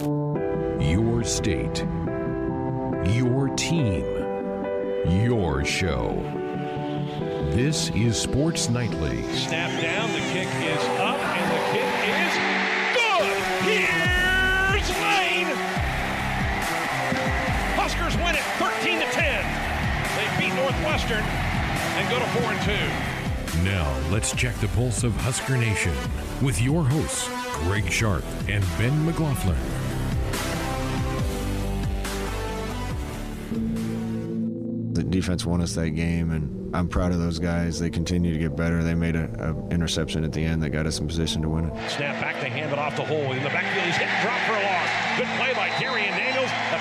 Your state. Your team. Your show. This is Sports Nightly. Snap down, the kick is up, and the kick is good. Here's Lane. Huskers win it 13 to 10. They beat Northwestern and go to 4 and 2. Now, let's check the pulse of Husker Nation with your hosts, Greg Sharp and Ben McLaughlin. Defense won us that game, and I'm proud of those guys. They continue to get better. They made an interception at the end that got us in position to win it. Snap back, they hand it off to Hole. In the backfield, he's hit, drop for a loss. Good play by Darrion.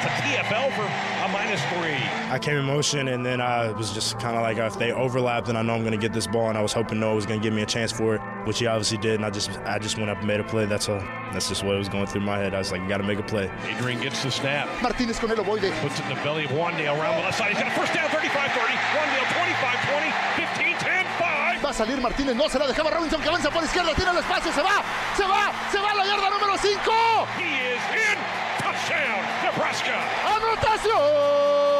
That's a TFL for a minus three. I came in motion, and then I was just kind of like, if they overlapped, then I know I'm going to get this ball, and I was hoping Noah was going to give me a chance for it, which he obviously did, and I just I just went up and made a play. That's all. That's just what it was going through my head. I was like, you got to make a play. Adrian gets the snap. Martínez con el ovoide. Puts it in the belly of Wan'Dale around the left side. He's got a first down, 35-30. Wan'Dale 25-20, 15-10, 5. Va a salir Martínez, no se la dejaba Robinson que avanza por izquierda, tiene el espacio, se va, se va, se va a la yarda número 5. He is in. Touchdown, Nebraska. ¡Anotación!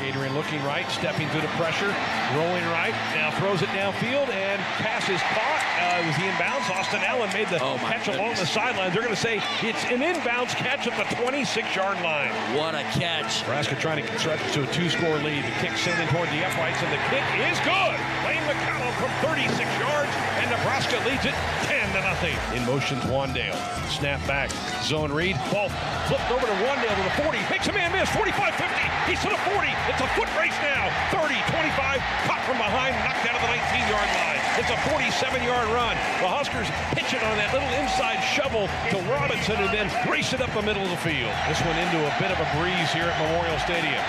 Adrian looking right, stepping through the pressure, rolling right, now throws it downfield, and pass is caught. Uh, it was the inbounds. Austin Allen made the Oh, catch along the sideline. They're going to say it's an inbounds catch at the 26-yard line. What a catch. Nebraska trying to stretch to a two-score lead. The kick sent in toward the uprights, and the kick is good. Lane McCallum from 36 yards, and Nebraska leads it 10 to nothing. In motion's Wan'Dale. Snap back, zone read, ball flipped over to Wan'Dale to the 40. Makes a man miss, 45-50. He's to the 40. It's a foot race now. 30, 25, caught from behind, knocked out of the 19-yard line. It's a 47-yard run. The Huskers pitch it on that little inside shovel to Robinson and then race it up the middle of the field. This one into a bit of a breeze here at Memorial Stadium.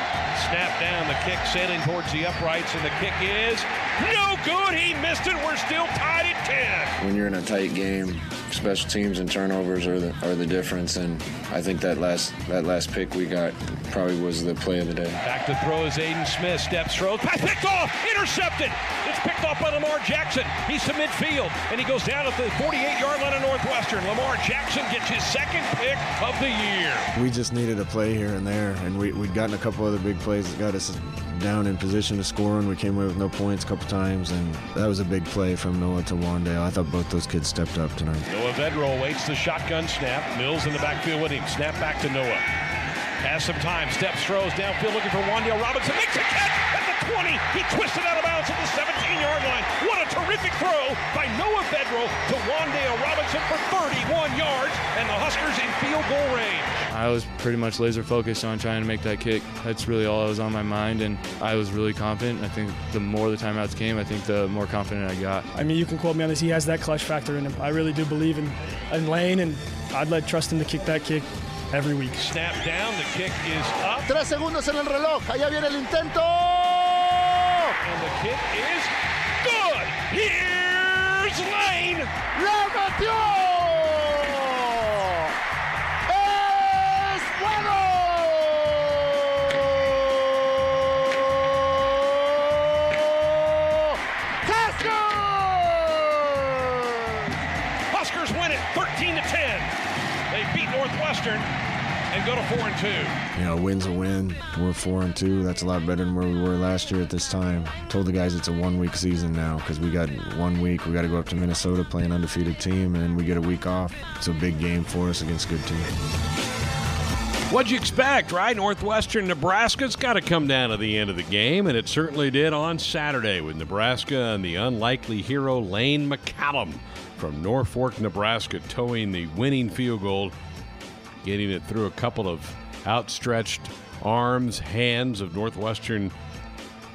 Snap down, the kick sailing towards the uprights, and the kick is no good. He missed it. We're still tied at 10. When you're in a tight game, special teams and turnovers are the are the difference. And I think that last that last pick we got probably was the play of the day. Back to throw is Aidan Smith. Steps, throws, pass picked off, intercepted. It's picked off by Lamar Jackson. He's to midfield, and he goes down at the 48-yard line of Northwestern. Lamar Jackson gets his second pick of the year. We just needed a play here and there, and we, we'd gotten a couple other big plays that got us down in position to score, and we came away with no points a couple times, and that was a big play from Noah to Wan'Dale. I thought both those kids stepped up tonight. Noah Vedral waits the shotgun snap. Mills in the backfield with him. Snap back to Noah. Has some time. Steps, throws downfield looking for Wan'Dale Robinson. Makes a catch 20. He twisted out of bounds at the 17-yard line. What a terrific throw by Noah Vedral to Wan'Dale Robinson for 31 yards. And the Huskers in field goal range. I was pretty much laser focused on trying to make that kick. That's really all that was on my mind, and I was really confident. I think the more the timeouts came, I think the more confident I got. I mean, you can quote me on this. He has that clutch factor in him. I really do believe in, in Lane, and I'd let trust him to kick that kick every week. Snap down. The kick is up. Tres segundos en el reloj. Allá viene el intento. Kick is good. Here's Lane. ¡La metió! ¡Es bueno! Huskers win it 13 to 10. They beat Northwestern and go to 4 and 2. You know, win's a win. We're four and two. That's a lot better than where we were last year at this time. Told the guys it's a one-week season now because we got one week. We got to go up to Minnesota, play an undefeated team, and we get a week off. It's a big game for us against a good team. What'd you expect, right? Northwestern Nebraska's got to come down to the end of the game, and it certainly did on Saturday with Nebraska and the unlikely hero Lane McCallum from Norfolk, Nebraska, toeing the winning field goal, getting it through a couple of outstretched arms, hands of Northwestern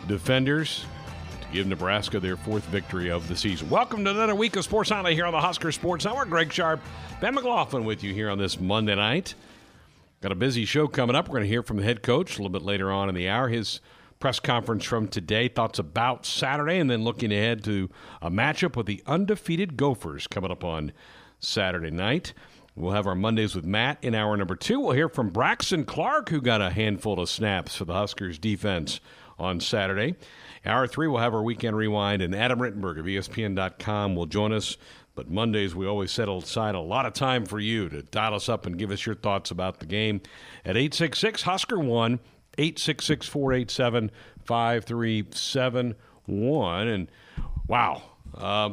defenders to give Nebraska their fourth victory of the season. Welcome to another week of Sports Nightly here on the Husker Sports Hour. Greg Sharp, Ben McLaughlin with you here on this Monday night. Got a busy show coming up. We're going to hear from the head coach a little bit later on in the hour. His press conference from today, thoughts about Saturday, and then looking ahead to a matchup with the undefeated Gophers coming up on Saturday night. We'll have our Mondays with Matt in hour number two. We'll hear from Braxton Clark, who got a handful of snaps for the Huskers defense on Saturday. Hour three, we'll have our weekend rewind, and Adam Rittenberg of ESPN.com will join us. But Mondays, we always set aside a lot of time for you to dial us up and give us your thoughts about the game at 866 Husker 1, 866 487 5371. And wow, uh,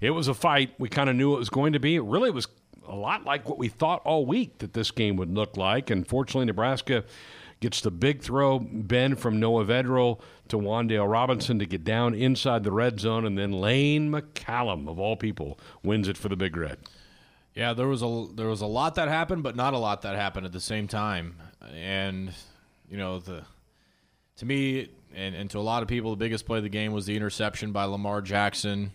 it was a fight. We kind of knew it was going to be. It really was a lot like what we thought all week that this game would look like. And fortunately, Nebraska gets the big throw Ben from Noah Vedral to Wan'Dale Robinson to get down inside the red zone, and then Lane McCallum of all people wins it for the Big Red. Yeah, there was a there was a lot that happened, but not a lot that happened at the same time. And you know the to me and, and to a lot of people, the biggest play of the game was the interception by Lamar Jackson.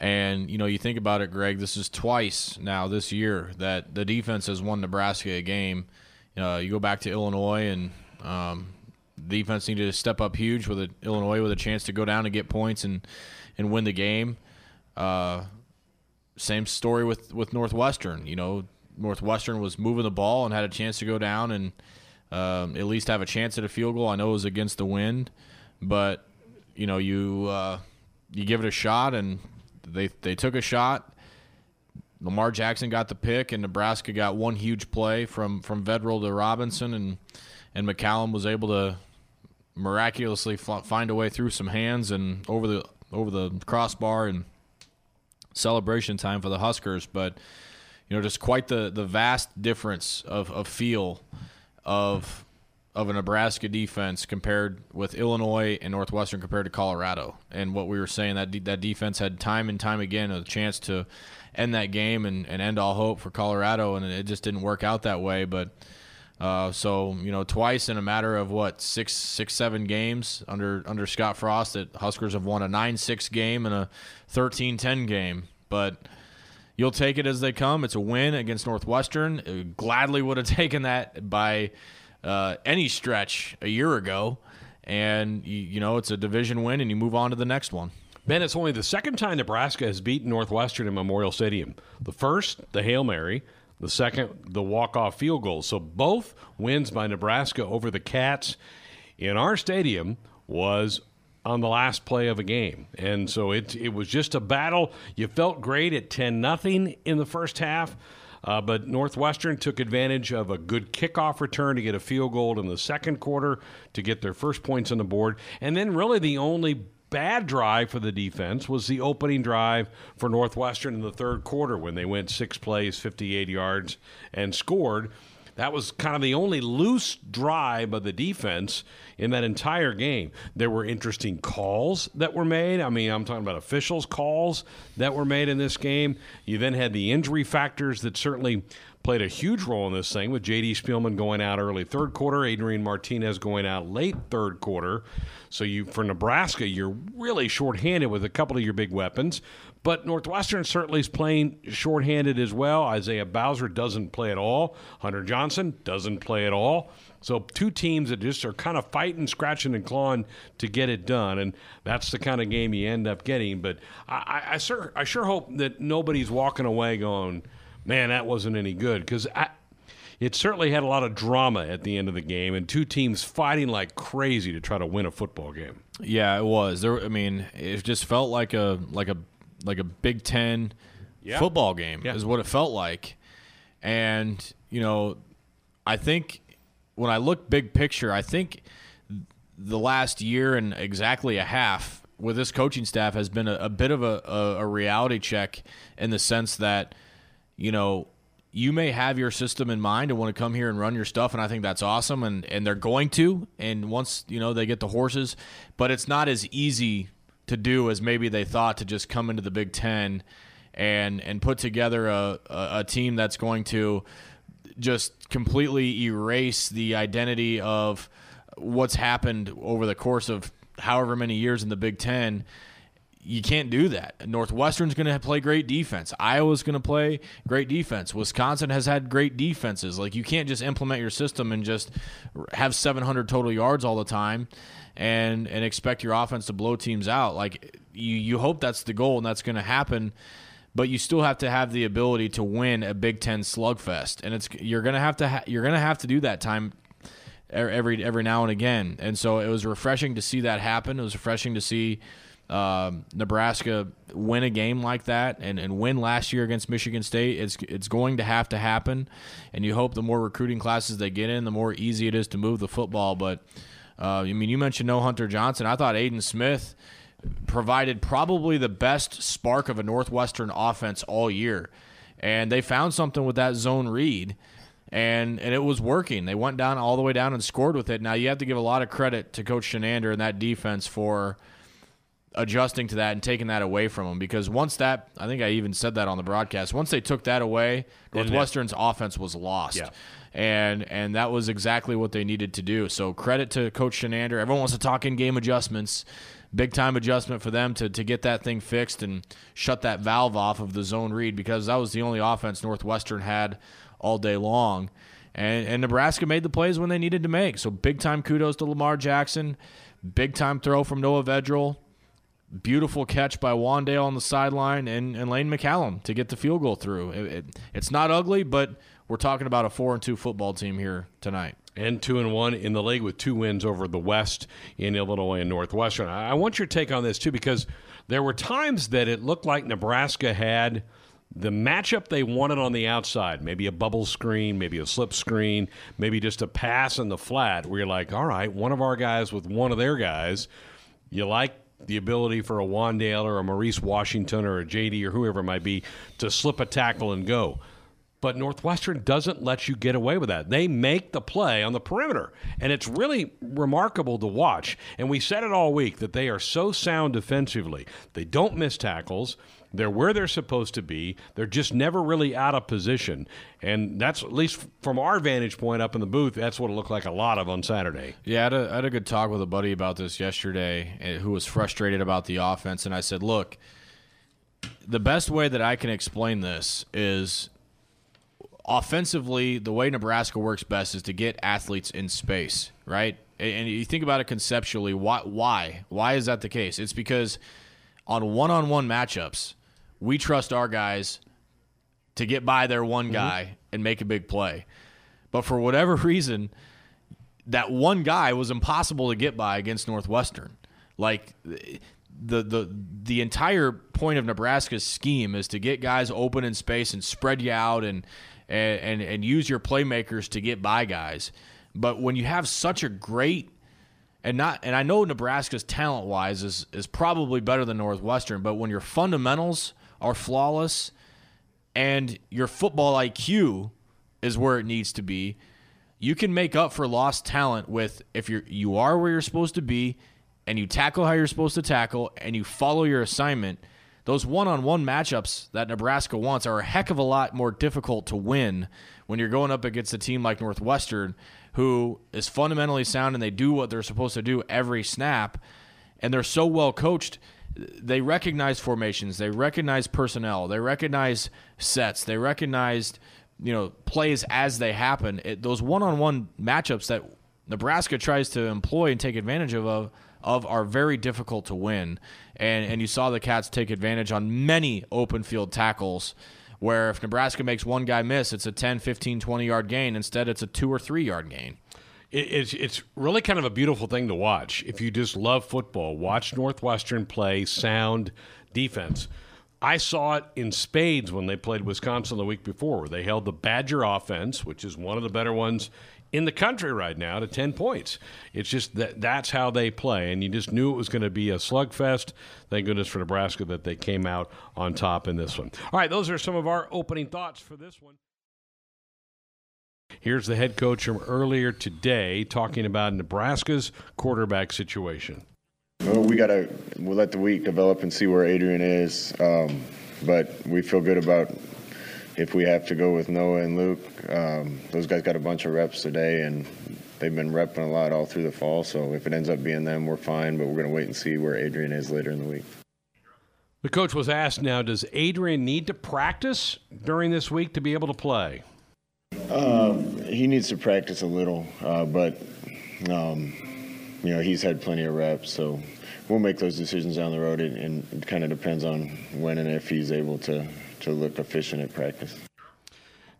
And you know, you think about it, Greg. This is twice now this year that the defense has won Nebraska a game. Uh, you go back to Illinois, and um, the defense needed to step up huge with a, Illinois with a chance to go down and get points and and win the game. Uh, same story with with Northwestern. You know, Northwestern was moving the ball and had a chance to go down and um, at least have a chance at a field goal. I know it was against the wind, but you know you uh, you give it a shot, and they they took a shot. Lamar Jackson got the pick, and Nebraska got one huge play from from Vedral to Robinson, and and McCallum was able to miraculously find a way through some hands and over the over the crossbar and celebration time for the Huskers. But you know, just quite the the vast difference of, of feel of of a Nebraska defense compared with Illinois and Northwestern compared to Colorado. And what we were saying that de- that defense had time and time again a chance to end that game and, and end all hope for Colorado, and it just didn't work out that way. But uh, so you know, twice in a matter of what six, six, seven games under under Scott Frost, that Huskers have won a nine-six game and a 13-10 game. But you'll take it as they come. It's a win against Northwestern. Gladly would have taken that by uh, any stretch a year ago. And you, you know, it's a division win, and you move on to the next one. Ben, it's only the second time Nebraska has beaten Northwestern in Memorial Stadium. The first, the Hail Mary. The second, the walk-off field goal. So both wins by Nebraska over the Cats in our stadium was on the last play of a game. And so it, it was just a battle. You felt great at 10 nothing in the first half. Uh, but Northwestern took advantage of a good kickoff return to get a field goal in the second quarter to get their first points on the board. And then, really, the only bad drive for the defense was the opening drive for Northwestern in the third quarter when they went six plays, 58 yards, and scored. That was kind of the only loose drive of the defense in that entire game. There were interesting calls that were made. I mean, I'm talking about officials' calls that were made in this game. You then had the injury factors that certainly played a huge role in this thing with J.D. Spielman going out early third quarter, Adrian Martinez going out late third quarter. So you for Nebraska, you're really shorthanded with a couple of your big weapons. But Northwestern certainly is playing shorthanded as well. Isaiah Bowser doesn't play at all. Hunter Johnson doesn't play at all. So two teams that just are kind of fighting, scratching, and clawing to get it done, and that's the kind of game you end up getting. But I, I, I sure, I sure hope that nobody's walking away going, "Man, that wasn't any good," because it certainly had a lot of drama at the end of the game, and two teams fighting like crazy to try to win a football game. Yeah, it was. There, I mean, it just felt like a like a like a Big Ten Yeah. football game Yeah. is what it felt like. And you know, I think when I look big picture, I think the last year and exactly a half with this coaching staff has been a, a bit of a, a, a reality check in the sense that you know you may have your system in mind and want to come here and run your stuff and I think that's awesome and and they're going to and once you know they get the horses but it's not as easy to do as maybe they thought to just come into the Big 10 and and put together a, a, a team that's going to just completely erase the identity of what's happened over the course of however many years in the Big Ten. You can't do that. Northwestern's going to play great defense. Iowa's going to play great defense. Wisconsin has had great defenses. Like you can't just implement your system and just have 700 total yards all the time and and expect your offense to blow teams out. Like you you hope that's the goal and that's going to happen but you still have to have the ability to win a Big Ten slugfest, and it's you're gonna have to ha- you're gonna have to do that time every every now and again. And so it was refreshing to see that happen. It was refreshing to see um, Nebraska win a game like that and, and win last year against Michigan State. It's it's going to have to happen, and you hope the more recruiting classes they get in, the more easy it is to move the football. But uh, I mean, you mentioned no Hunter Johnson. I thought Aidan Smith provided probably the best spark of a Northwestern offense all year, and they found something with that zone read and and it was working. They went down all the way down and scored with it. Now you have to give a lot of credit to Coach Chinander and that defense for adjusting to that and taking that away from them because once that I think I even said that on the broadcast. Once they took that away, Northwestern's offense was lost. Yeah. And and that was exactly what they needed to do. So credit to Coach Chinander. Everyone wants to talk in game adjustments. Big time adjustment for them to, to get that thing fixed and shut that valve off of the zone read because that was the only offense Northwestern had all day long. And, and Nebraska made the plays when they needed to make. So big time kudos to Lamar Jackson. Big time throw from Noah Vedral. Beautiful catch by Wan'Dale on the sideline and, and Lane McCallum to get the field goal through. It, it, it's not ugly, but we're talking about a four and two football team here tonight. And two and one in the league with two wins over the West in Illinois and Northwestern. I want your take on this too because there were times that it looked like Nebraska had – the matchup they wanted on the outside, maybe a bubble screen, maybe a slip screen, maybe just a pass in the flat, where you're like, all right, one of our guys with one of their guys, you like the ability for a Wan'Dale or a Maurice Washington or a JD or whoever it might be to slip a tackle and go. But Northwestern doesn't let you get away with that. They make the play on the perimeter. And it's really remarkable to watch. And we said it all week that they are so sound defensively. They don't miss tackles. They're where they're supposed to be. They're just never really out of position. And that's, at least from our vantage point up in the booth, that's what it looked like a lot of on Saturday. Yeah, I had a, I had a good talk with a buddy about this yesterday eh, who was frustrated about the offense. And I said, look, the best way that I can explain this is offensively, the way Nebraska works best is to get athletes in space, right? And you think about it conceptually, why? Why? Why is that the case? It's because on one-on-one matchups, we trust our guys to get by their one mm-hmm. guy mm-hmm. and make a big play. But for whatever reason, that one guy was impossible to get by against Northwestern. Like the the the entire point of Nebraska's scheme is to get guys open in space and spread you out and and and, and use your playmakers to get by guys. But when you have such a great and not and I know Nebraska's talent wise is is probably better than Northwestern, but when your fundamentals are flawless and your football IQ is where it needs to be, you can make up for lost talent with if you're you are where you're supposed to be and you tackle how you're supposed to tackle and you follow your assignment. Those one-on-one matchups that Nebraska wants are a heck of a lot more difficult to win when you're going up against a team like Northwestern who is fundamentally sound and they do what they're supposed to do every snap, and they're so well coached. They recognize formations, they recognize personnel, they recognize sets, they recognize you know plays as they happen. It, those one-on-one matchups that Nebraska tries to employ and take advantage of, of are very difficult to win. And and you saw the Cats take advantage on many open field tackles where if Nebraska makes one guy miss, it's a 10, 15, 20 yard gain. Instead, it's a two or three yard gain. It's it's really kind of a beautiful thing to watch. If you just love football, watch Northwestern play sound defense. I saw it in spades when they played Wisconsin the week before, where they held the Badger offense, which is one of the better ones in the country right now to 10 points. It's just that that's how they play. And you just knew it was going to be a slugfest. Thank goodness for Nebraska that they came out on top in this one. All right, those are some of our opening thoughts for this one. Here's the head coach from earlier today talking about Nebraska's quarterback situation. Well, we got to we'll let the week develop and see where Adrian is. Um, but we feel good about if we have to go with Noah and Luke, um, those guys got a bunch of reps today, and they've been repping a lot all through the fall. So if it ends up being them, we're fine. But we're going to wait and see where Adrian is later in the week. The coach was asked now, does Adrian need to practice during this week to be able to play? Um, he needs to practice a little, uh, but um, you know he's had plenty of reps, so we'll make those decisions down the road, and it kind of depends on when and if he's able to to look efficient at practice.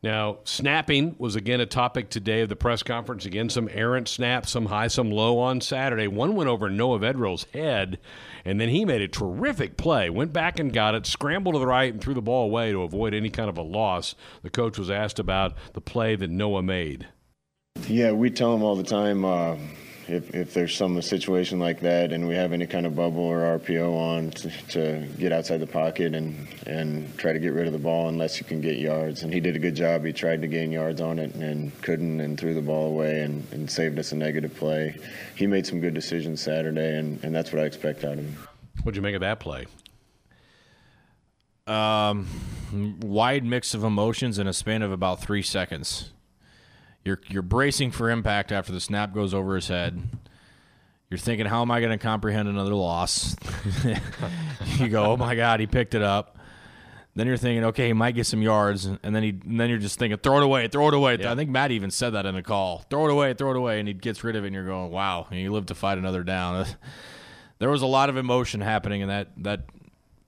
Now, snapping was again a topic today of the press conference. Again, some errant snaps, some high, some low on Saturday. One went over Noah Vedral's head, and then he made a terrific play. Went back and got it, scrambled to the right, and threw the ball away to avoid any kind of a loss. The coach was asked about the play that Noah made. Yeah, we tell him all the time. Uh, if, if there's some situation like that and we have any kind of bubble or RPO on to, to, get outside the pocket and, and try to get rid of the ball unless you can get yards. And he did a good job. He tried to gain yards on it and couldn't and threw the ball away and, and saved us a negative play. He made some good decisions Saturday, and, and that's what I expect out of him. What'd you make of that play? Um, wide mix of emotions in a span of about three seconds. You're you're bracing for impact after the snap goes over his head. You're thinking, how am I going to comprehend another loss? you go, oh my God, he picked it up. Then you're thinking, okay, he might get some yards, and then he, and then you're just thinking, throw it away, throw it away. Yeah. I think Matt even said that in a call, throw it away, throw it away, and he gets rid of it, and you're going, wow, and you live to fight another down. there was a lot of emotion happening in that that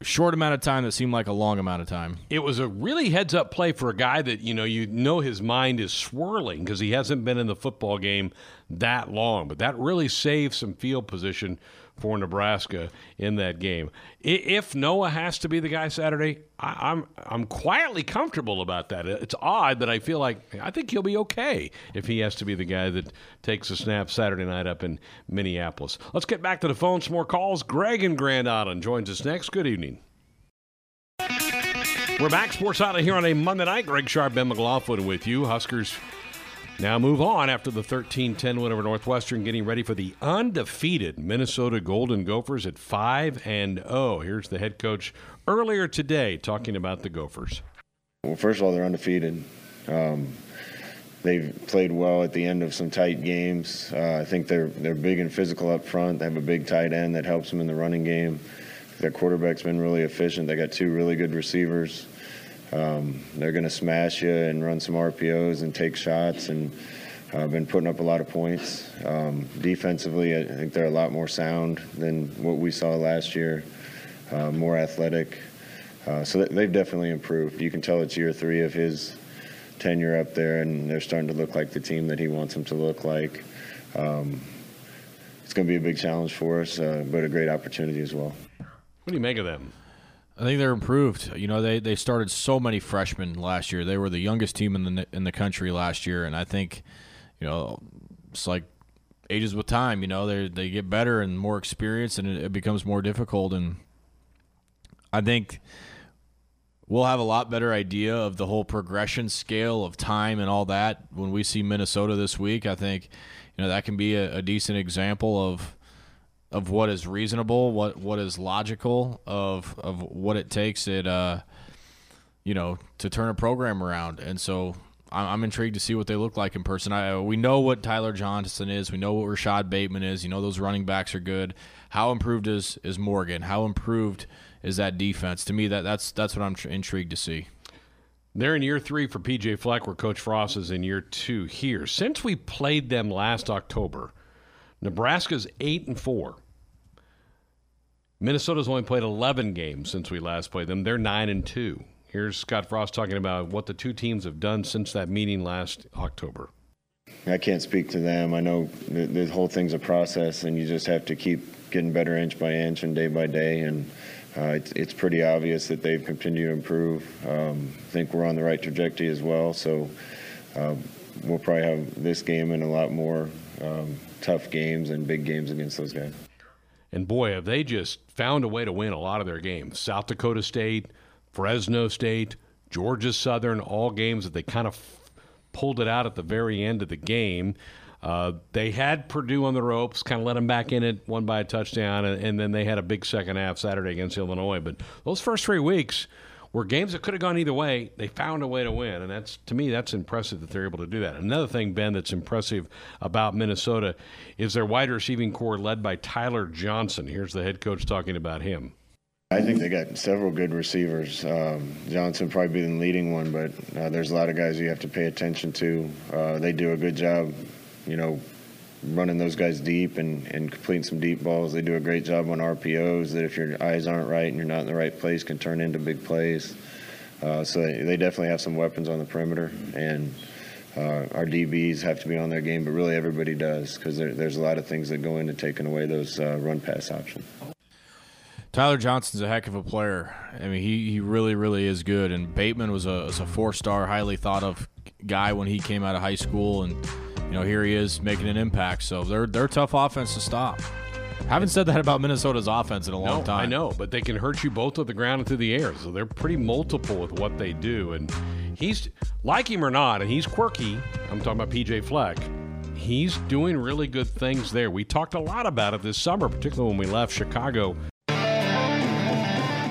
short amount of time that seemed like a long amount of time. It was a really heads up play for a guy that, you know, you know his mind is swirling because he hasn't been in the football game that long. But that really saved some field position for Nebraska in that game. If Noah has to be the guy Saturday, I, am I'm, I'm quietly comfortable about that. It's odd that I feel like I think he'll be okay if he has to be the guy that takes a snap Saturday night up in Minneapolis. Let's get back to the phone. Some more calls. Greg in Grand Island joins us next. Good evening. We're back, Sports Island, here on a Monday night. Greg Sharp, Ben McLaughlin with you. Huskers now move on after the 13 10 win over Northwestern, getting ready for the undefeated Minnesota Golden Gophers at 5 and 0. Here's the head coach earlier today talking about the Gophers. Well, first of all, they're undefeated. Um, they've played well at the end of some tight games. Uh, I think they're they're big and physical up front. They have a big tight end that helps them in the running game. Their quarterback's been really efficient. They got two really good receivers. Um, they're going to smash you and run some RPOs and take shots and uh, been putting up a lot of points. Um, defensively, I think they're a lot more sound than what we saw last year, uh, more athletic. Uh, so they've definitely improved. You can tell it's year three of his tenure up there, and they're starting to look like the team that he wants them to look like. Um, it's going to be a big challenge for us, uh, but a great opportunity as well. What do you make of them? I think they're improved. You know, they, they started so many freshmen last year. They were the youngest team in the in the country last year, and I think, you know, it's like ages with time. You know, they they get better and more experience, and it, it becomes more difficult. And I think we'll have a lot better idea of the whole progression scale of time and all that when we see Minnesota this week. I think, you know, that can be a, a decent example of of what is reasonable, what what is logical, of of what it takes it, uh, you know, to turn a program around. And so I'm, I'm intrigued to see what they look like in person. I, we know what Tyler Johnson is. We know what Rashod Bateman is. You know those running backs are good. How improved is is Morgan? How improved is that defense? To me, that that's that's what I'm tr- intrigued to see. They're in year three for PJ Fleck, where Coach Frost is in year two here. Since we played them last October, Nebraska's eight and four. Minnesota's only played 11 games since we last played them. They're 9 and 2. Here's Scott Frost talking about what the two teams have done since that meeting last October. I can't speak to them. I know the, the whole thing's a process, and you just have to keep getting better inch by inch and day by day. And uh, it's, it's pretty obvious that they've continued to improve. Um, I think we're on the right trajectory as well. So uh, we'll probably have this game and a lot more um, tough games and big games against those guys. And boy, have they just found a way to win a lot of their games. South Dakota State, Fresno State, Georgia Southern, all games that they kind of f- pulled it out at the very end of the game. Uh, they had Purdue on the ropes, kind of let them back in it, won by a touchdown, and, and, then they had a big second half Saturday against Illinois. But those first three weeks, were games that could have gone either way. They found a way to win, and that's to me that's impressive that they're able to do that. Another thing, Ben, that's impressive about Minnesota is their wide receiving corps led by Tyler Johnson. Here's the head coach talking about him. I think they got several good receivers. Um, Johnson probably being the leading one, but uh, there's a lot of guys you have to pay attention to. Uh, they do a good job, you know, running those guys deep and, and completing some deep balls. They do a great job on RPOs that if your eyes aren't right and you're not in the right place can turn into big plays. Uh, so they, they definitely have some weapons on the perimeter, and uh, our DBs have to be on their game, but really everybody does because there, there's a lot of things that go into taking away those uh, run pass options. Tyler Johnson's a heck of a player. I mean, he, he really, really is good. And Bateman was a, was a four star, highly thought of guy when he came out of high school. And, you know, here he is making an impact. So they're, they're a tough offense to stop. Haven't said that about Minnesota's offense in a long no, time. I know, but they can hurt you both to the ground and through the air. So they're pretty multiple with what they do. And he's, like him or not, and he's quirky. I'm talking about PJ Fleck. He's doing really good things there. We talked a lot about it this summer, particularly when we left Chicago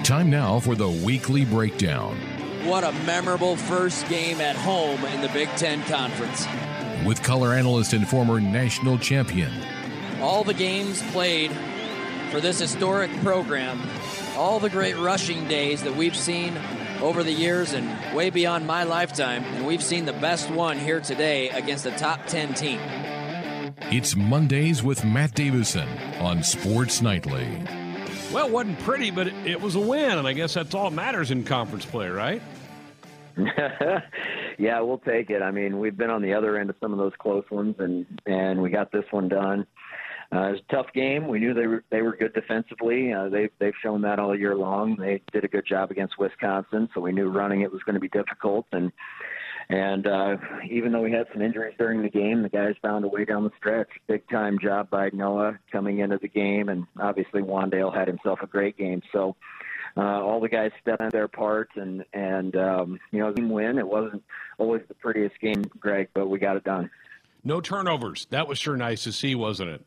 Time now for the weekly breakdown. What a memorable first game at home in the Big Ten Conference. With color analyst and former national champion. All the games played for this historic program, all the great rushing days that we've seen over the years and way beyond my lifetime, and we've seen the best one here today against a top 10 team. It's Mondays with Matt Davison on Sports Nightly. Well, it wasn't pretty, but it, it was a win, and I guess that's all that matters in conference play, right? yeah, we'll take it. I mean, we've been on the other end of some of those close ones, and and we got this one done. Uh, it was a tough game. We knew they were they were good defensively. Uh, they they've shown that all year long. They did a good job against Wisconsin, so we knew running it was going to be difficult. And and uh, even though we had some injuries during the game, the guys found a way down the stretch. Big time job by Noah coming into the game, and obviously Wan'Dale had himself a great game. So uh, all the guys stepped in their parts, and and um, you know, team win. It wasn't always the prettiest game, Greg, but we got it done. No turnovers. That was sure nice to see, wasn't it?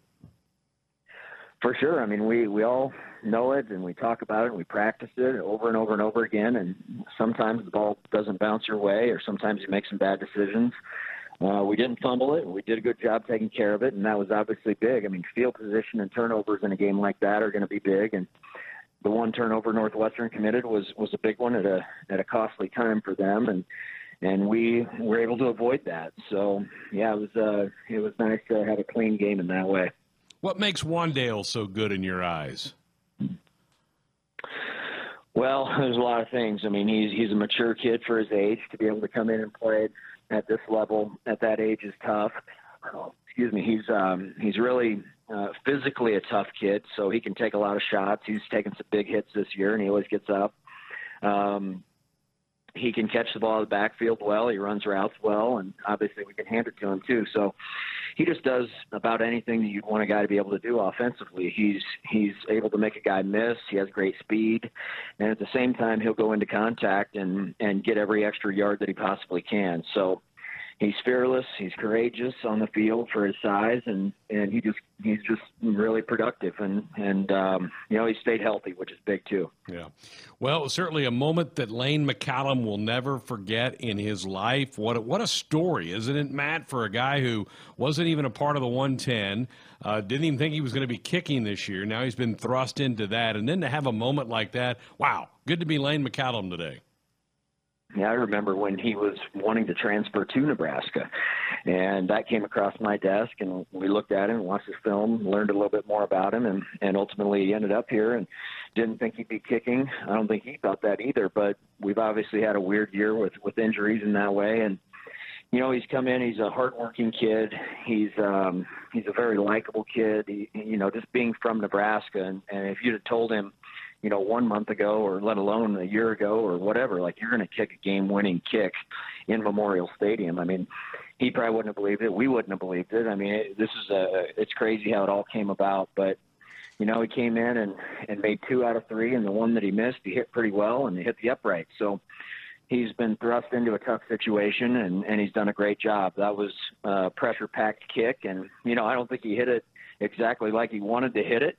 For sure. I mean, we we all know it and we talk about it and we practice it over and over and over again. And sometimes the ball doesn't bounce your way, or sometimes you make some bad decisions. Uh, we didn't fumble it. We did a good job taking care of it, and that was obviously big. I mean, field position and turnovers in a game like that are going to be big. And the one turnover Northwestern committed was was a big one at a at a costly time for them, and and we were able to avoid that. So yeah, it was uh, it was nice to have a clean game in that way. What makes Wan'Dale so good in your eyes? Well, there's a lot of things. I mean, he's he's a mature kid for his age. To be able to come in and play at this level at that age is tough. excuse me. He's um, he's really uh, physically a tough kid, so he can take a lot of shots. He's taken some big hits this year, and he always gets up. Um, he can catch the ball in the backfield well. He runs routes well, and obviously we can hand it to him too. So he just does about anything that you'd want a guy to be able to do offensively. He's he's able to make a guy miss. He has great speed, and at the same time he'll go into contact and and get every extra yard that he possibly can. So he's fearless. He's courageous on the field for his size, and and he just he's just really productive, and and um, you know he stayed healthy, which is big too. Yeah, well, certainly a moment that Lane McCallum will never forget in his life. What a, what a story, isn't it, Matt? For a guy who wasn't even a part of the 110, uh, didn't even think he was going to be kicking this year. Now he's been thrust into that, and then to have a moment like that, wow, good to be Lane McCallum today. I remember when he was wanting to transfer to Nebraska, and that came across my desk, and we looked at him, watched his film, learned a little bit more about him, and and ultimately he ended up here, and didn't think he'd be kicking. I don't think he thought that either, but we've obviously had a weird year with with injuries in that way, and you know he's come in. He's a hardworking kid. He's um, he's a very likable kid. He, you know, just being from Nebraska, and, and if you'd have told him you know, one month ago or let alone a year ago or whatever, like you're going to kick a game winning kick in Memorial Stadium. I mean, he probably wouldn't have believed it. We wouldn't have believed it. I mean, it, this is a, it's crazy how it all came about, but you know, he came in and, and made two out of three and the one that he missed, he hit pretty well and he hit the upright. So, he's been thrust into a tough situation and, and he's done a great job. That was a pressure packed kick. And, you know, I don't think he hit it exactly like he wanted to hit it,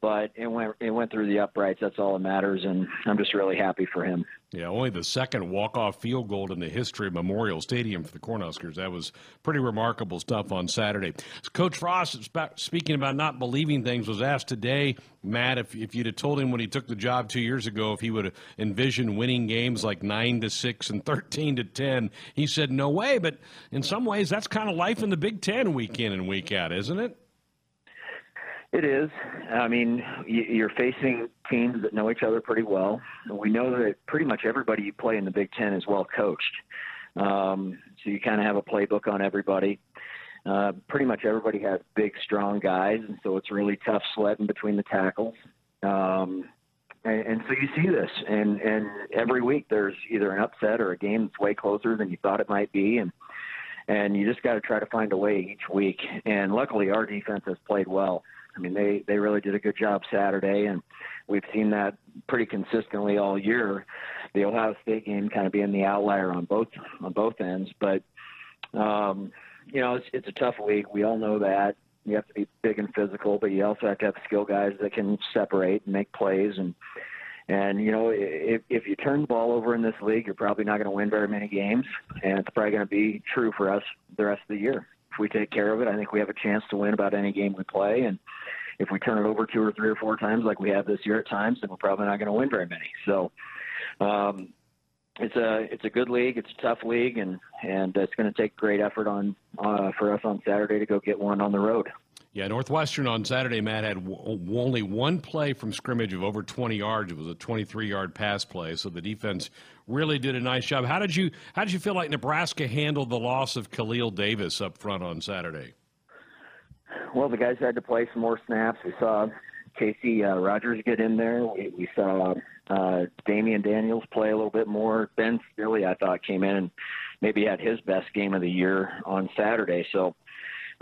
but it went it went through the uprights. That's all that matters, and I'm just really happy for him. Yeah, only the second walk-off field goal in the history of Memorial Stadium for the Cornhuskers. That was pretty remarkable stuff on Saturday. Coach Frost, speaking about not believing things, was asked today, Matt, if, if you'd have told him when he took the job two years ago if he would have envisioned winning games like nine to six and thirteen to ten, he said no way. But in some ways, that's kind of life in the Big Ten week in and week out, isn't it? It is. I mean, you're facing teams that know each other pretty well. We know that pretty much everybody you play in the Big Ten is well coached. Um, so you kind of have a playbook on everybody. Uh, pretty much everybody has big, strong guys, and so it's really tough sledding between the tackles. Um, and, and so you see this, and and every week there's either an upset or a game that's way closer than you thought it might be, and and you just got to try to find a way each week. And luckily, our defense has played well. I mean, they they really did a good job Saturday, and we've seen that pretty consistently all year. The Ohio State game kind of being the outlier on both on both ends, but um, you know, it's it's a tough league. We all know that. You have to be big and physical, but you also have to have skill guys that can separate and make plays and. And you know, if if you turn the ball over in this league, you're probably not going to win very many games, and it's probably going to be true for us the rest of the year. If we take care of it, I think we have a chance to win about any game we play. And if we turn it over two or three or four times, like we have this year at times, then we're probably not going to win very many. So, um, it's a it's a good league. It's a tough league, and and it's going to take great effort on uh, for us on Saturday to go get one on the road. Yeah, Northwestern on Saturday, Matt had w- only one play from scrimmage of over 20 yards. It was a 23-yard pass play, so the defense really did a nice job. How did you How did you feel like Nebraska handled the loss of Khalil Davis up front on Saturday? Well, the guys had to play some more snaps. We saw Casey uh, Rogers get in there. We, we saw uh, Damion Daniels play a little bit more. Ben Stille, I thought, came in and maybe had his best game of the year on Saturday. So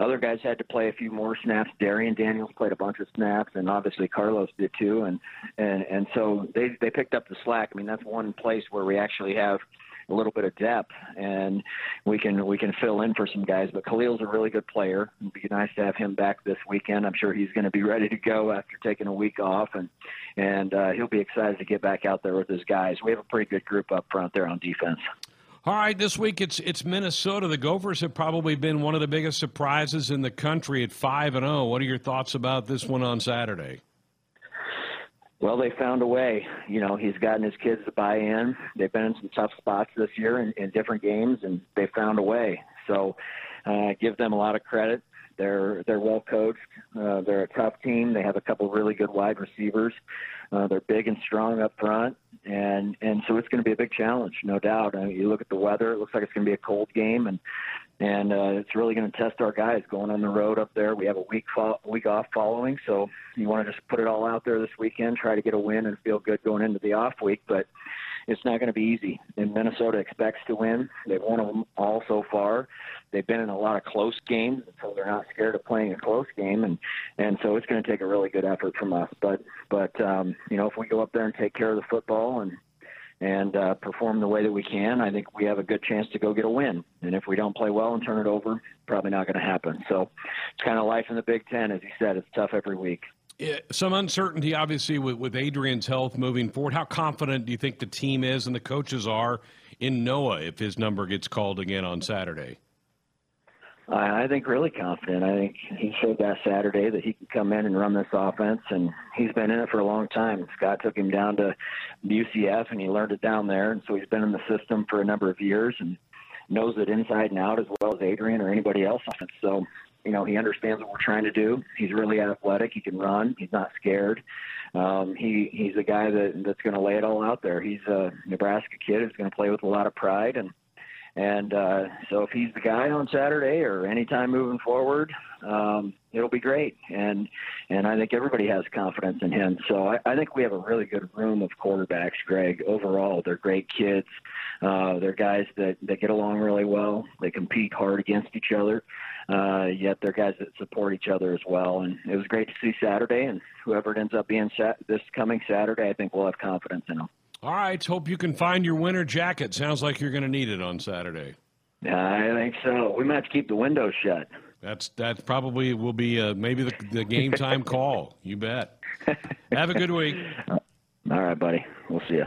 other guys had to play a few more snaps. Darrion Daniels played a bunch of snaps, and obviously Carlos did too. And and and so they they picked up the slack. I mean, that's one place where we actually have a little bit of depth, and we can we can fill in for some guys. But Khalil's a really good player. It'd be nice to have him back this weekend. I'm sure he's going to be ready to go after taking a week off, and and uh, he'll be excited to get back out there with his guys. We have a pretty good group up front there on defense. All right, this week it's it's Minnesota. The Gophers have probably been one of the biggest surprises in the country at five and zero. Oh. What are your thoughts about this one on Saturday? Well, they found a way. You know, he's gotten his kids to buy in. They've been in some tough spots this year in, in different games, and they found a way. So, uh, give them a lot of credit. They're they're well coached. Uh, they're a tough team. They have a couple really good wide receivers. They're big and strong up front, and and so it's going to be a big challenge, no doubt. I mean, you look at the weather; it looks like it's going to be a cold game, and and uh, it's really going to test our guys going on the road up there. We have a week fo- week off following, so you want to just put it all out there this weekend, try to get a win and feel good going into the off week, but it's not going to be easy. And Minnesota expects to win. They've won them all so far. They've been in a lot of close games, so they're not scared of playing a close game, and and so it's going to take a really good effort from us. But but um, you know if we go up there and take care of the football and and uh, perform the way that we can, I think we have a good chance to go get a win. And if we don't play well and turn it over, probably not going to happen. So it's kind of life in the Big Ten, as you said. It's tough every week. Yeah, some uncertainty, obviously, with, with Adrian's health moving forward. How confident do you think the team is and the coaches are in Noah if his number gets called again on Saturday? I think really confident. I think he showed that Saturday that he can come in and run this offense, and he's been in it for a long time. Scott took him down to UCF, and he learned it down there, and so he's been in the system for a number of years and knows it inside and out as well as Adrian or anybody else. So, you know, he understands what we're trying to do. He's really athletic. He can run. He's not scared. Um, he he's a guy that that's going to lay it all out there. He's a Nebraska kid who's going to play with a lot of pride and and uh, so if he's the guy on Saturday or anytime moving forward, um, it'll be great. And and I think everybody has confidence in him. So I, I think we have a really good room of quarterbacks, Greg. Overall, they're great kids. Uh, they're guys that, that get along really well. They compete hard against each other. Uh, yet they're guys that support each other as well. And it was great to see Saturday. And whoever it ends up being sat- this coming Saturday, I think we'll have confidence in them. All right. Hope you can find your winter jacket. Sounds like you're going to need it on Saturday. Yeah, I think so. We might have to keep the windows shut. That's that probably will be uh, maybe the, the game time call. You bet. Have a good week. All right, buddy. We'll see you.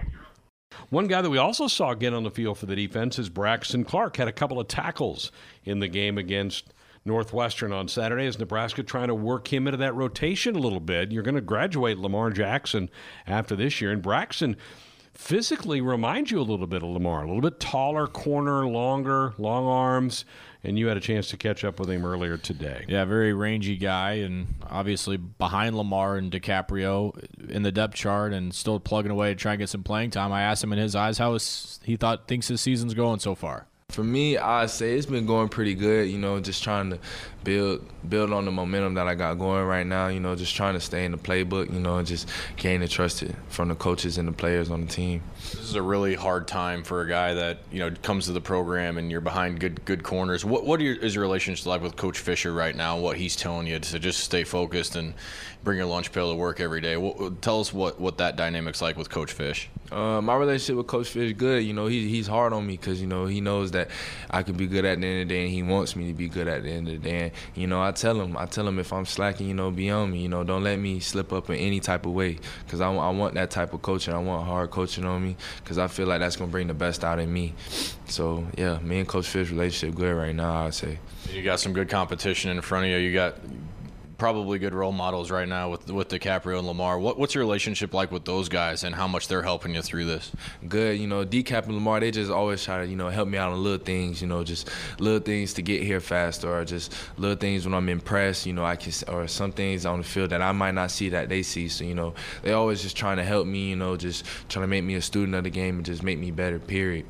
One guy that we also saw get on the field for the defense is Braxton Clark. Had a couple of tackles in the game against Northwestern on Saturday. Is Nebraska trying to work him into that rotation a little bit? You're going to graduate Lamar Jackson after this year, and Braxton physically remind you a little bit of Lamar, a little bit taller, corner, longer, long arms. And you had a chance to catch up with him earlier today. Yeah, very rangy guy, and obviously behind Lamar and DiCaprio in the depth chart, and still plugging away to try and get some playing time. I asked him in his eyes how he thought thinks his season's going so far. For me, I say it's been going pretty good. You know, just trying to build build on the momentum that I got going right now. You know, just trying to stay in the playbook. You know, and just gain the trust from the coaches and the players on the team. This is a really hard time for a guy that you know comes to the program and you're behind good good corners. What what your, is your relationship like with Coach Fisher right now? What he's telling you to just stay focused and bring your lunch pail to work every day. What, tell us what what that dynamic's like with Coach Fish. Uh, my relationship with Coach Fish is good. You know, he, he's hard on me because you know he knows that I can be good at the end of the day, and he wants me to be good at the end of the day. And, you know, I tell him, I tell him if I'm slacking, you know, be on me. You know, don't let me slip up in any type of way because I, I want that type of coaching. I want hard coaching on me because I feel like that's gonna bring the best out of me. So yeah, me and Coach Fish relationship good right now. I'd say. You got some good competition in front of you. You got probably good role models right now with with DiCaprio and Lamar. What, what's your relationship like with those guys, and how much they're helping you through this? Good. You know, DiCap and Lamar, they just always try to you know help me out on little things. You know, just little things to get here faster, or just little things when I'm impressed. You know, I can or some things on the field that I might not see that they see. So you know, they always just trying to help me. You know, just trying to make me a student of the game and just make me better. Period.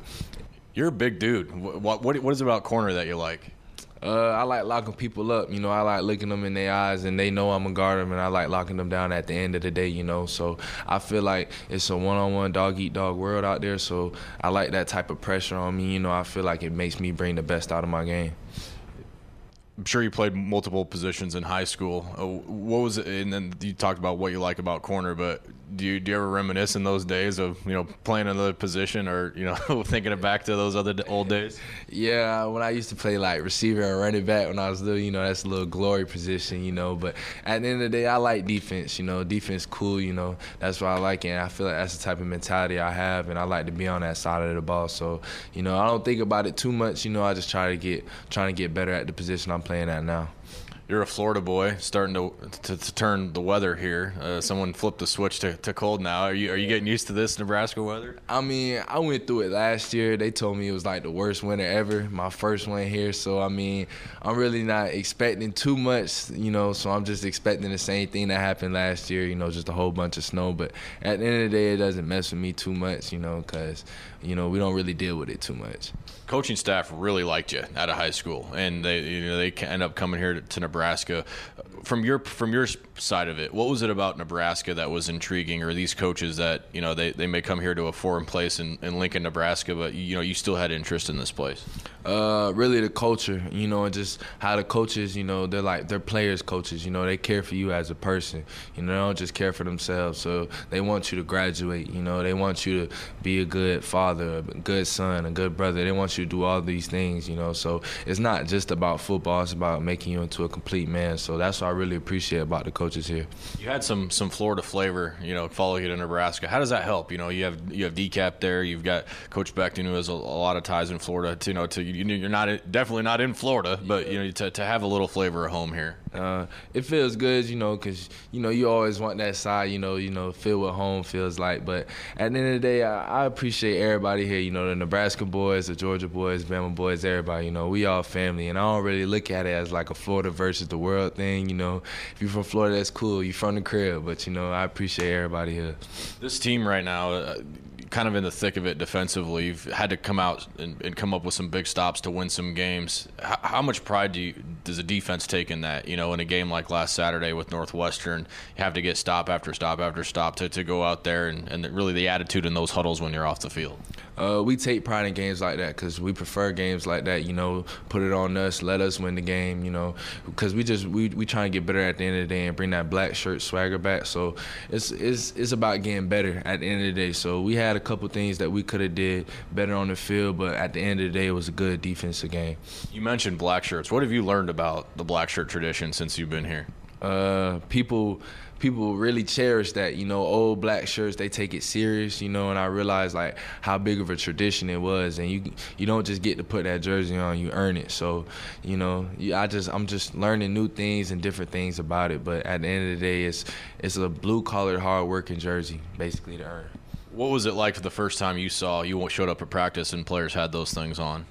You're a big dude. What what, what is it about corner that you like? Uh, I like locking people up. You know, I like looking them in their eyes, and they know I'm a guard them, and I like locking them down at the end of the day. You know, so I feel like it's a one-on-one dog eat dog world out there. So I like that type of pressure on me. You know, I feel like it makes me bring the best out of my game. I'm sure you played multiple positions in high school. Uh, what was it? And then you talked about what you like about corner, but do you, do you ever reminisce in those days of you know playing another position or you know thinking back to those other old days? Yeah, when I used to play like receiver and running back when I was little, you know that's a little glory position, you know. But at the end of the day, I like defense. You know, defense cool. You know, that's what I like, and I feel like that's the type of mentality I have, and I like to be on that side of the ball. So you know, I don't think about it too much. You know, I just try to get trying to get better at the position I'm playing at now you're a Florida boy, starting to to, to turn the weather here. Uh, someone flipped the switch to, to cold now. Are you are you getting used to this Nebraska weather? I mean, I went through it last year. They told me it was like the worst winter ever. My first one here, so I mean, I'm really not expecting too much, you know. So I'm just expecting the same thing that happened last year, you know, just a whole bunch of snow. But at the end of the day, it doesn't mess with me too much, you know, because you know we don't really deal with it too much coaching staff really liked you out of high school, and they you know they end up coming here to, to, Nebraska. Nebraska from your from your side of it, what was it about Nebraska that was intriguing, or these coaches that you know they, they may come here to a foreign place in, in Lincoln, Nebraska, but you know you still had interest in this place? Uh, really the culture, you know, and just how the coaches, you know, they're like they're players coaches, you know, they care for you as a person, you know, they don't just care for themselves. So they want you to graduate, you know, they want you to be a good father, a good son, a good brother. They want you to do all these things, you know. So it's not just about football; it's about making you into a complete man. So that's what I really appreciate about the coaches here. You had some some Florida flavor, you know, following you to Nebraska. How does that help? You know, you have you have DiCap there. You've got Coach Beckton, who has a, a lot of ties in Florida. To, you know, to you, you're not definitely not in Florida, but you know, to, to have a little flavor of home here. Uh, it feels good, you know, because you know you always want that side, you know, you know, feel what home feels like. But at the end of the day, I, I appreciate everybody here. You know, the Nebraska boys, the Georgia boys, Bama boys, everybody. You know, we all family, and I don't really look at it as like a Florida versus the world thing. You know, if you're from Florida, that's cool. You're from the crib, but you know, I appreciate everybody here. This team right now. Uh, kind of in the thick of it defensively. You've had to come out and, and come up with some big stops to win some games. How, how much pride do you, does a defense take in that? You know, in a game like last Saturday with Northwestern, you have to get stop after stop after stop to, to go out there and, and really the attitude in those huddles when you're off the field. Uh, we take pride in games like that because we prefer games like that. You know, put it on us, let us win the game. You know, because we just we we try and get better at the end of the day and bring that black shirt swagger back. So it's it's it's about getting better at the end of the day. So we had a couple things that we could have did better on the field, but at the end of the day, it was a good defensive game. You mentioned black shirts. What have you learned about the black shirt tradition since you've been here? Uh, people people really cherish that. You know, old black shirts they take it serious. You know, and I realized like how big of a tradition it was, and you you don't just get to put that jersey on, you earn it. So, you know, I just I'm just learning new things and different things about it. But at the end of the day, it's it's a blue collar, hard working jersey, basically to earn. What was it like for the first time you saw you showed up at practice and players had those things on?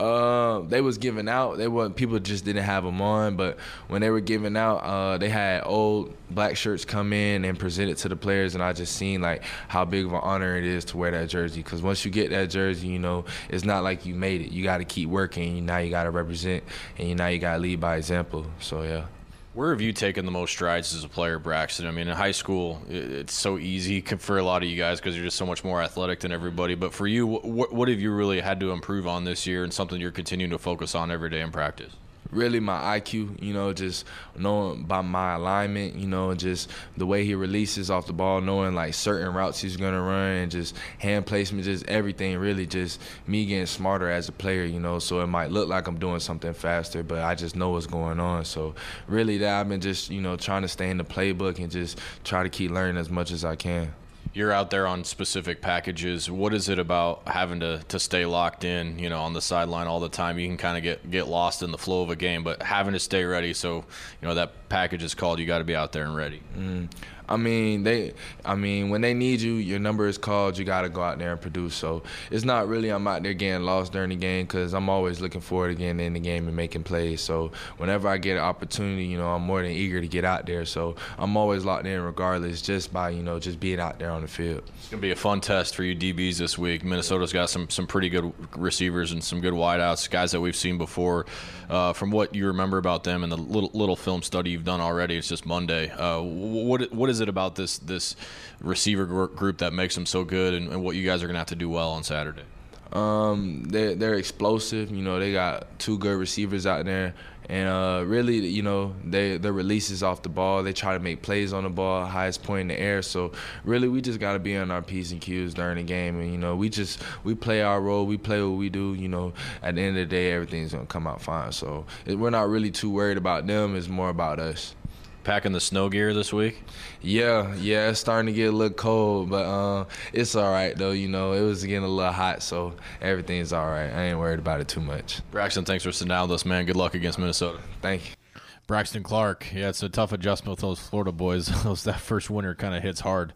Uh, they was giving out. They wasn't people just didn't have them on, but when they were giving out, uh, they had old black shirts come in and present it to the players, and I just seen like how big of an honor it is to wear that jersey. Because once you get that jersey, you know it's not like you made it. You got to keep working. Now you got to represent, and you now you got to lead by example. So yeah. Where have you taken the most strides as a player, Braxton? I mean, in high school, it's so easy for a lot of you guys because you're just so much more athletic than everybody. But for you, what, what have you really had to improve on this year and something you're continuing to focus on every day in practice? Really my IQ, you know, just knowing by my alignment, you know, just the way he releases off the ball, knowing like certain routes he's gonna run and just hand placement, just everything really just me getting smarter as a player, you know, so it might look like I'm doing something faster, but I just know what's going on. So really that I've been just, you know, trying to stay in the playbook and just try to keep learning as much as I can you're out there on specific packages. What is it about having to, to stay locked in, you know, on the sideline all the time? You can kind of get, get lost in the flow of a game, but having to stay ready so, you know, that package is called, you got to be out there and ready. Mm. I mean, they. I mean, when they need you, your number is called. You got to go out there and produce. So it's not really I'm out there getting lost during the game because I'm always looking forward to getting in the game and making plays. So whenever I get an opportunity, you know, I'm more than eager to get out there. So I'm always locked in regardless, just by you know just being out there on the field. It's gonna be a fun test for you DBs this week. Minnesota's got some some pretty good receivers and some good wideouts, guys that we've seen before. Uh, from what you remember about them and the little little film study you've done already, it's just Monday. Uh, what what is it about this this receiver group that makes them so good, and, and what you guys are going to have to do well on Saturday? Um, they're they're explosive. You know, they got two good receivers out there, and uh, really, you know, they their releases off the ball. They try to make plays on the ball, highest point in the air. So really, we just got to be on our p's and q's during the game, and you know, we just we play our role. We play what we do. You know, at the end of the day, everything's gonna come out fine. So we're not really too worried about them. It's more about us packing the snow gear this week? Yeah, yeah, it's starting to get a little cold, but uh, it's all right though. You know, it was getting a little hot, so everything's all right. I ain't worried about it too much. Braxton, thanks for sitting down with us, man. Good luck against Minnesota. Thank you. Braxton Clark, yeah, it's a tough adjustment with those Florida boys. that first winter kind of hits hard.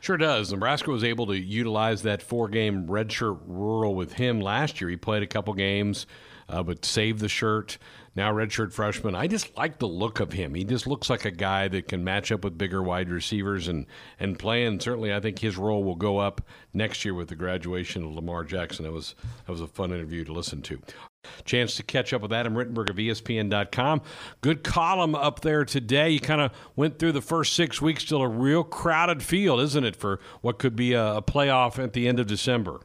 Sure does. Nebraska was able to utilize that four-game redshirt rural with him last year. He played a couple games, uh, but saved the shirt now redshirt freshman. I just like the look of him. He just looks like a guy that can match up with bigger wide receivers and and play. And certainly, I think his role will go up next year with the graduation of Lamar Jackson. That was that was a fun interview to listen to. Chance to catch up with Adam Rittenberg of ESPN.com. Good column up there today. You kind of went through the first six weeks, still a real crowded field, isn't it, for what could be a, a playoff at the end of December?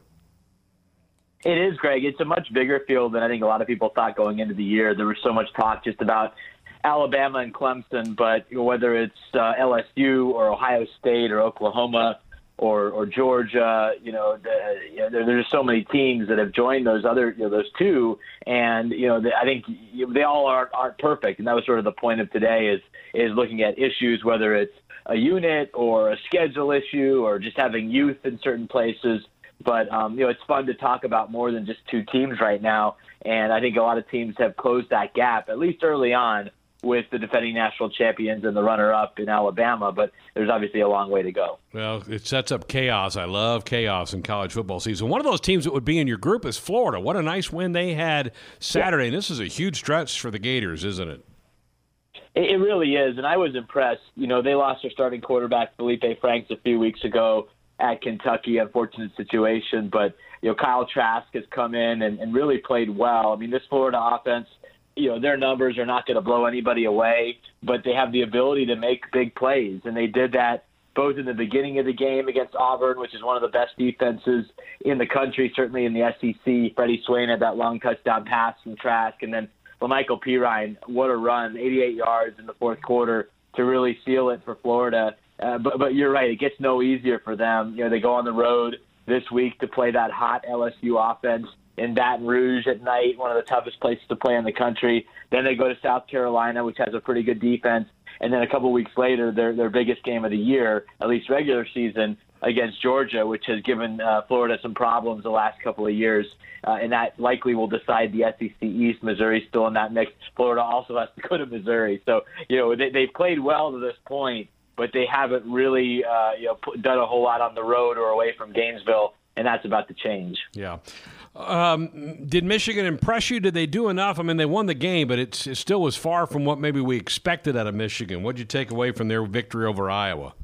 It is, Greg. It's a much bigger field than I think a lot of people thought going into the year. There was so much talk just about Alabama and Clemson, but whether it's uh, LSU or Ohio State or Oklahoma or or Georgia, you know, the, you know there, there's so many teams that have joined those other you know, those two, and you know the, I think they all aren't aren't perfect, and that was sort of the point of today is is looking at issues whether it's a unit or a schedule issue or just having youth in certain places but um, you know, it's fun to talk about more than just two teams right now. And I think a lot of teams have closed that gap, at least early on, with the defending national champions and the runner-up in Alabama. But there's obviously a long way to go. Well, it sets up chaos. I love chaos in college football season. One of those teams that would be in your group is Florida. What a nice win they had Saturday. Yeah. This is a huge stretch for the Gators, isn't it? It really is, and I was impressed. You know, they lost their starting quarterback Felipe Franks a few weeks ago at Kentucky. Unfortunate situation, but you know Kyle Trask has come in and, and really played well. I mean, this Florida offense, you know, their numbers are not going to blow anybody away, but they have the ability to make big plays, and they did that both in the beginning of the game against Auburn, which is one of the best defenses in the country, certainly in the SEC. Freddie Swain had that long touchdown pass from Trask, and then Michael Perine, what a run, 88 yards in the fourth quarter to really seal it for Florida. Uh, but but you're right. It gets no easier for them. You know, they go on the road this week to play that hot LSU offense in Baton Rouge at night, one of the toughest places to play in the country. Then they go to South Carolina, which has a pretty good defense. And then a couple weeks later, their their biggest game of the year, at least regular season, against Georgia, which has given uh, Florida some problems the last couple of years, uh, and that likely will decide the SEC East. Missouri still in that mix. Florida also has to go to Missouri, so you know they, they've played well to this point, but they haven't really uh, you know put, done a whole lot on the road or away from Gainesville, and that's about to change. Yeah. Um, did Michigan impress you? Did they do enough? I mean, they won the game, but it still was far from what maybe we expected out of Michigan. What did you take away from their victory over Iowa?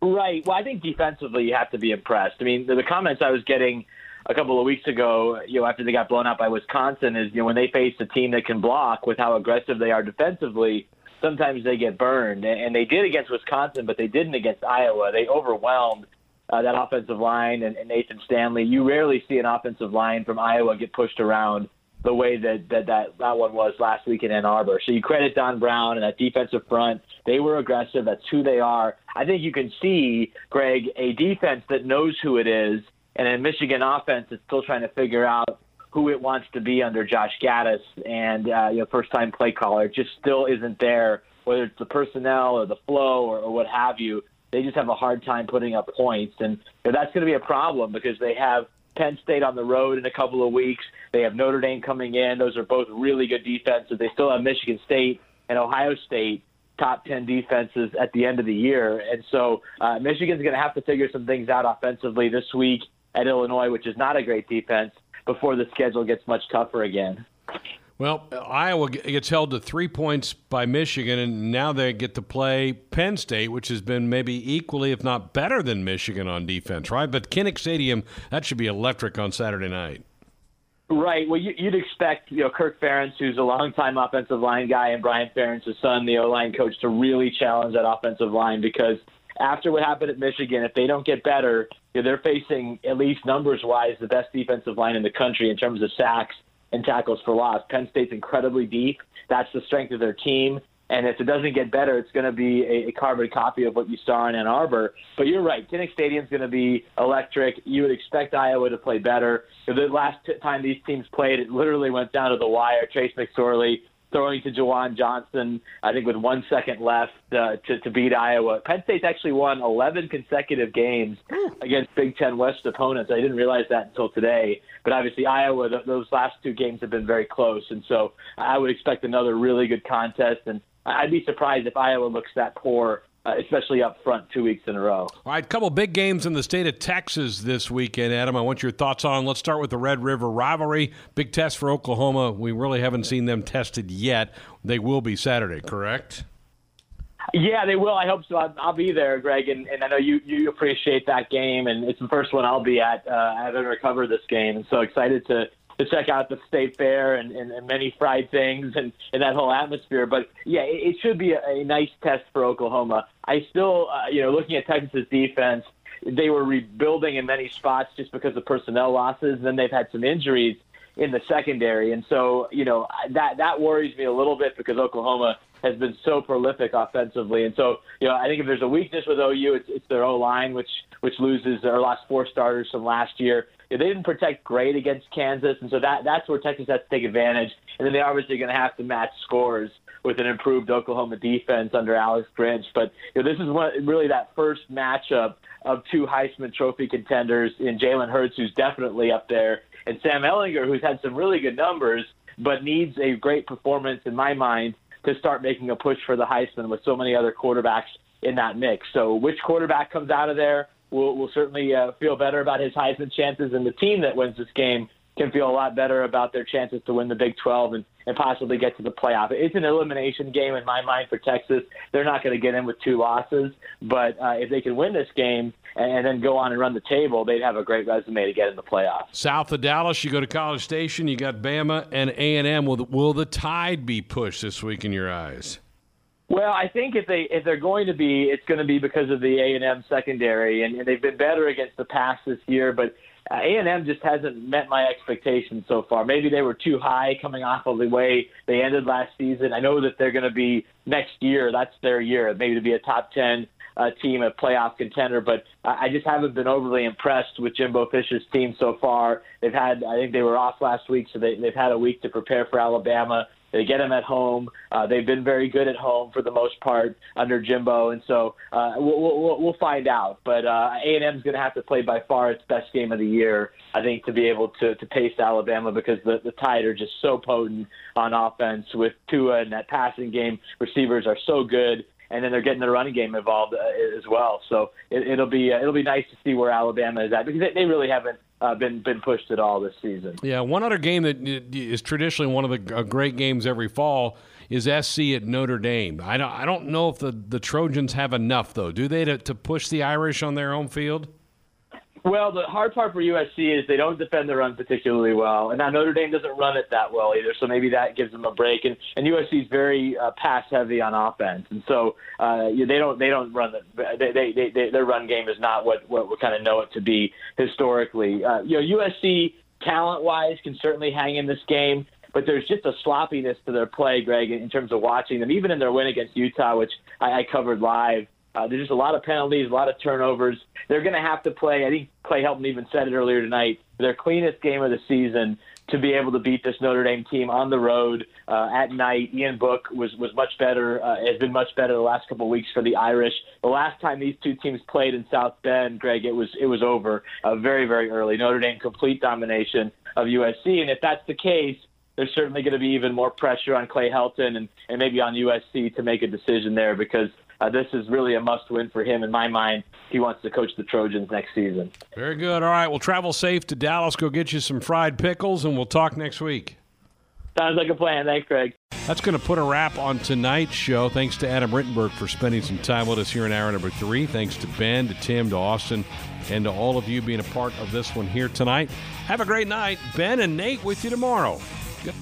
Right. Well, I think defensively you have to be impressed. I mean, the, the comments I was getting a couple of weeks ago, you know, after they got blown out by Wisconsin, is you know when they face a team that can block with how aggressive they are defensively, sometimes they get burned, and they did against Wisconsin, but they didn't against Iowa. They overwhelmed uh, that offensive line and, and Nathan Stanley. You rarely see an offensive line from Iowa get pushed around the way that, that that that one was last week in Ann Arbor. So you credit Don Brown and that defensive front. They were aggressive. That's who they are. I think you can see, Greg, a defense that knows who it is, and a Michigan offense that's still trying to figure out who it wants to be under Josh Gattis and uh, you know first time play caller. It just still isn't there. Whether it's the personnel or the flow or, or what have you, they just have a hard time putting up points, and you know, that's going to be a problem because they have Penn State on the road in a couple of weeks. They have Notre Dame coming in. Those are both really good defenses. They still have Michigan State and Ohio State top 10 defenses at the end of the year. And so uh, Michigan's going to have to figure some things out offensively this week at Illinois, which is not a great defense, before the schedule gets much tougher again. Well, Iowa gets held to three points by Michigan, and now they get to play Penn State, which has been maybe equally, if not better, than Michigan on defense, right? But Kinnick Stadium, that should be electric on Saturday night. Right. Well, you'd expect you know Kirk Ferentz, who's a longtime offensive line guy, and Brian Ferentz, son, the O line coach, to really challenge that offensive line because after what happened at Michigan, if they don't get better, you know, they're facing at least numbers wise the best defensive line in the country in terms of sacks and tackles for loss. Penn State's incredibly deep. That's the strength of their team. And if it doesn't get better, it's going to be a, a carbon copy of what you saw in Ann Arbor. But you're right. Kinnick Stadium's going to be electric. You would expect Iowa to play better. The last time these teams played, it literally went down to the wire. Trace McSorley throwing to Juwan Johnson, I think with one second left uh, to, to beat Iowa. Penn State's actually won 11 consecutive games against Big Ten West opponents. I didn't realize that until today. But obviously, Iowa, th- those last two games have been very close. And so I would expect another really good contest. And I'd be surprised if Iowa looks that poor especially up front two weeks in a row. All right, couple big games in the state of Texas this weekend, Adam. I want your thoughts on. Let's start with the Red River rivalry. Big test for Oklahoma. We really haven't seen them tested yet. They will be Saturday, correct? Yeah, they will. I hope so. I'll, I'll be there, Greg, and, and I know you you appreciate that game, and it's the first one I'll be at uh, having recovered this game, and so excited to to check out the state fair and, and, and many fried things and, and that whole atmosphere. But yeah, it, it should be a, a nice test for Oklahoma. I still, uh, you know, looking at Texas's defense, they were rebuilding in many spots just because of personnel losses. Then they've had some injuries in the secondary, and so you know that that worries me a little bit because Oklahoma has been so prolific offensively, and so you know I think if there's a weakness with OU, it's, it's their O line, which which loses or lost four starters from last year they didn't protect great against Kansas, and so that that's where Texas has to take advantage. And then they're obviously going to have to match scores with an improved Oklahoma defense under Alex Grinch. But you know, this is really that first matchup of two Heisman Trophy contenders in Jalen Hurts, who's definitely up there, and Sam Ehlinger, who's had some really good numbers, but needs a great performance in my mind to start making a push for the Heisman with so many other quarterbacks in that mix. So which quarterback comes out of there? Will will certainly uh, feel better about his Heisman chances, and the team that wins this game can feel a lot better about their chances to win the Big 12 and, and possibly get to the playoff. It's an elimination game in my mind for Texas. They're not going to get in with two losses, but uh, if they can win this game and then go on and run the table, they'd have a great resume to get in the playoffs. South of Dallas, you go to College Station, you got Bama and A&M. Will will the tide be pushed this week in your eyes? Well, I think if they if they're going to be, it's going to be because of the A and M secondary, and, and they've been better against the pass this year. But uh, A and M just hasn't met my expectations so far. Maybe they were too high coming off of the way they ended last season. I know that they're going to be next year. That's their year, maybe to be a top ten uh, team, a playoff contender. But I just haven't been overly impressed with Jimbo Fisher's team so far. They've had, I think they were off last week, so they, they've had a week to prepare for Alabama. They get them at home. Uh, they've been very good at home for the most part under Jimbo, and so uh, we'll, we'll, we'll find out. But uh, A&M is going to have to play by far its best game of the year, I think, to be able to, to pace Alabama because the, the Tide are just so potent on offense with Tua and that passing game. Receivers are so good and then they're getting the running game involved uh, as well. So it, will be uh, it'll be nice to see where Alabama is at because they, they really haven't uh, been been pushed at all this season. Yeah, one other game that is traditionally one of the great games every fall is SC at Notre Dame. I don't I don't know if the, the Trojans have enough though. Do they to, to push the Irish on their own field? Well, the hard part for USC is they don't defend the run particularly well, and now Notre Dame doesn't run it that well either. So maybe that gives them a break. And, and USC is very uh, pass heavy on offense, and so uh, they don't they don't run the they, they, they, they their run game is not what what we kind of know it to be historically. Uh, you know, USC talent wise can certainly hang in this game but there's just a sloppiness to their play, Greg, in terms of watching them. Even in their win against Utah, which I, I covered live, uh, there's just a lot of penalties, a lot of turnovers. They're going to have to play. I think Clay Helton even said it earlier tonight. Their cleanest game of the season to be able to beat this Notre Dame team on the road uh, at night. Ian Book was was much better. Uh, has been much better the last couple of weeks for the Irish. The last time these two teams played in South Bend, Greg, it was it was over uh, very very early. Notre Dame complete domination of USC, and if that's the case, there's certainly going to be even more pressure on Clay Helton and, and maybe on USC to make a decision there because uh, this is really a must win for him in my mind. He wants to coach the Trojans next season. Very good. All right. Well, travel safe to Dallas. Go get you some fried pickles, and we'll talk next week. Sounds like a plan. Thanks, Craig. That's going to put a wrap on tonight's show. Thanks to Adam Rittenberg for spending some time with us here in hour number three. Thanks to Ben, to Tim, to Austin, and to all of you being a part of this one here tonight. Have a great night. Ben and Nate with you tomorrow. Good.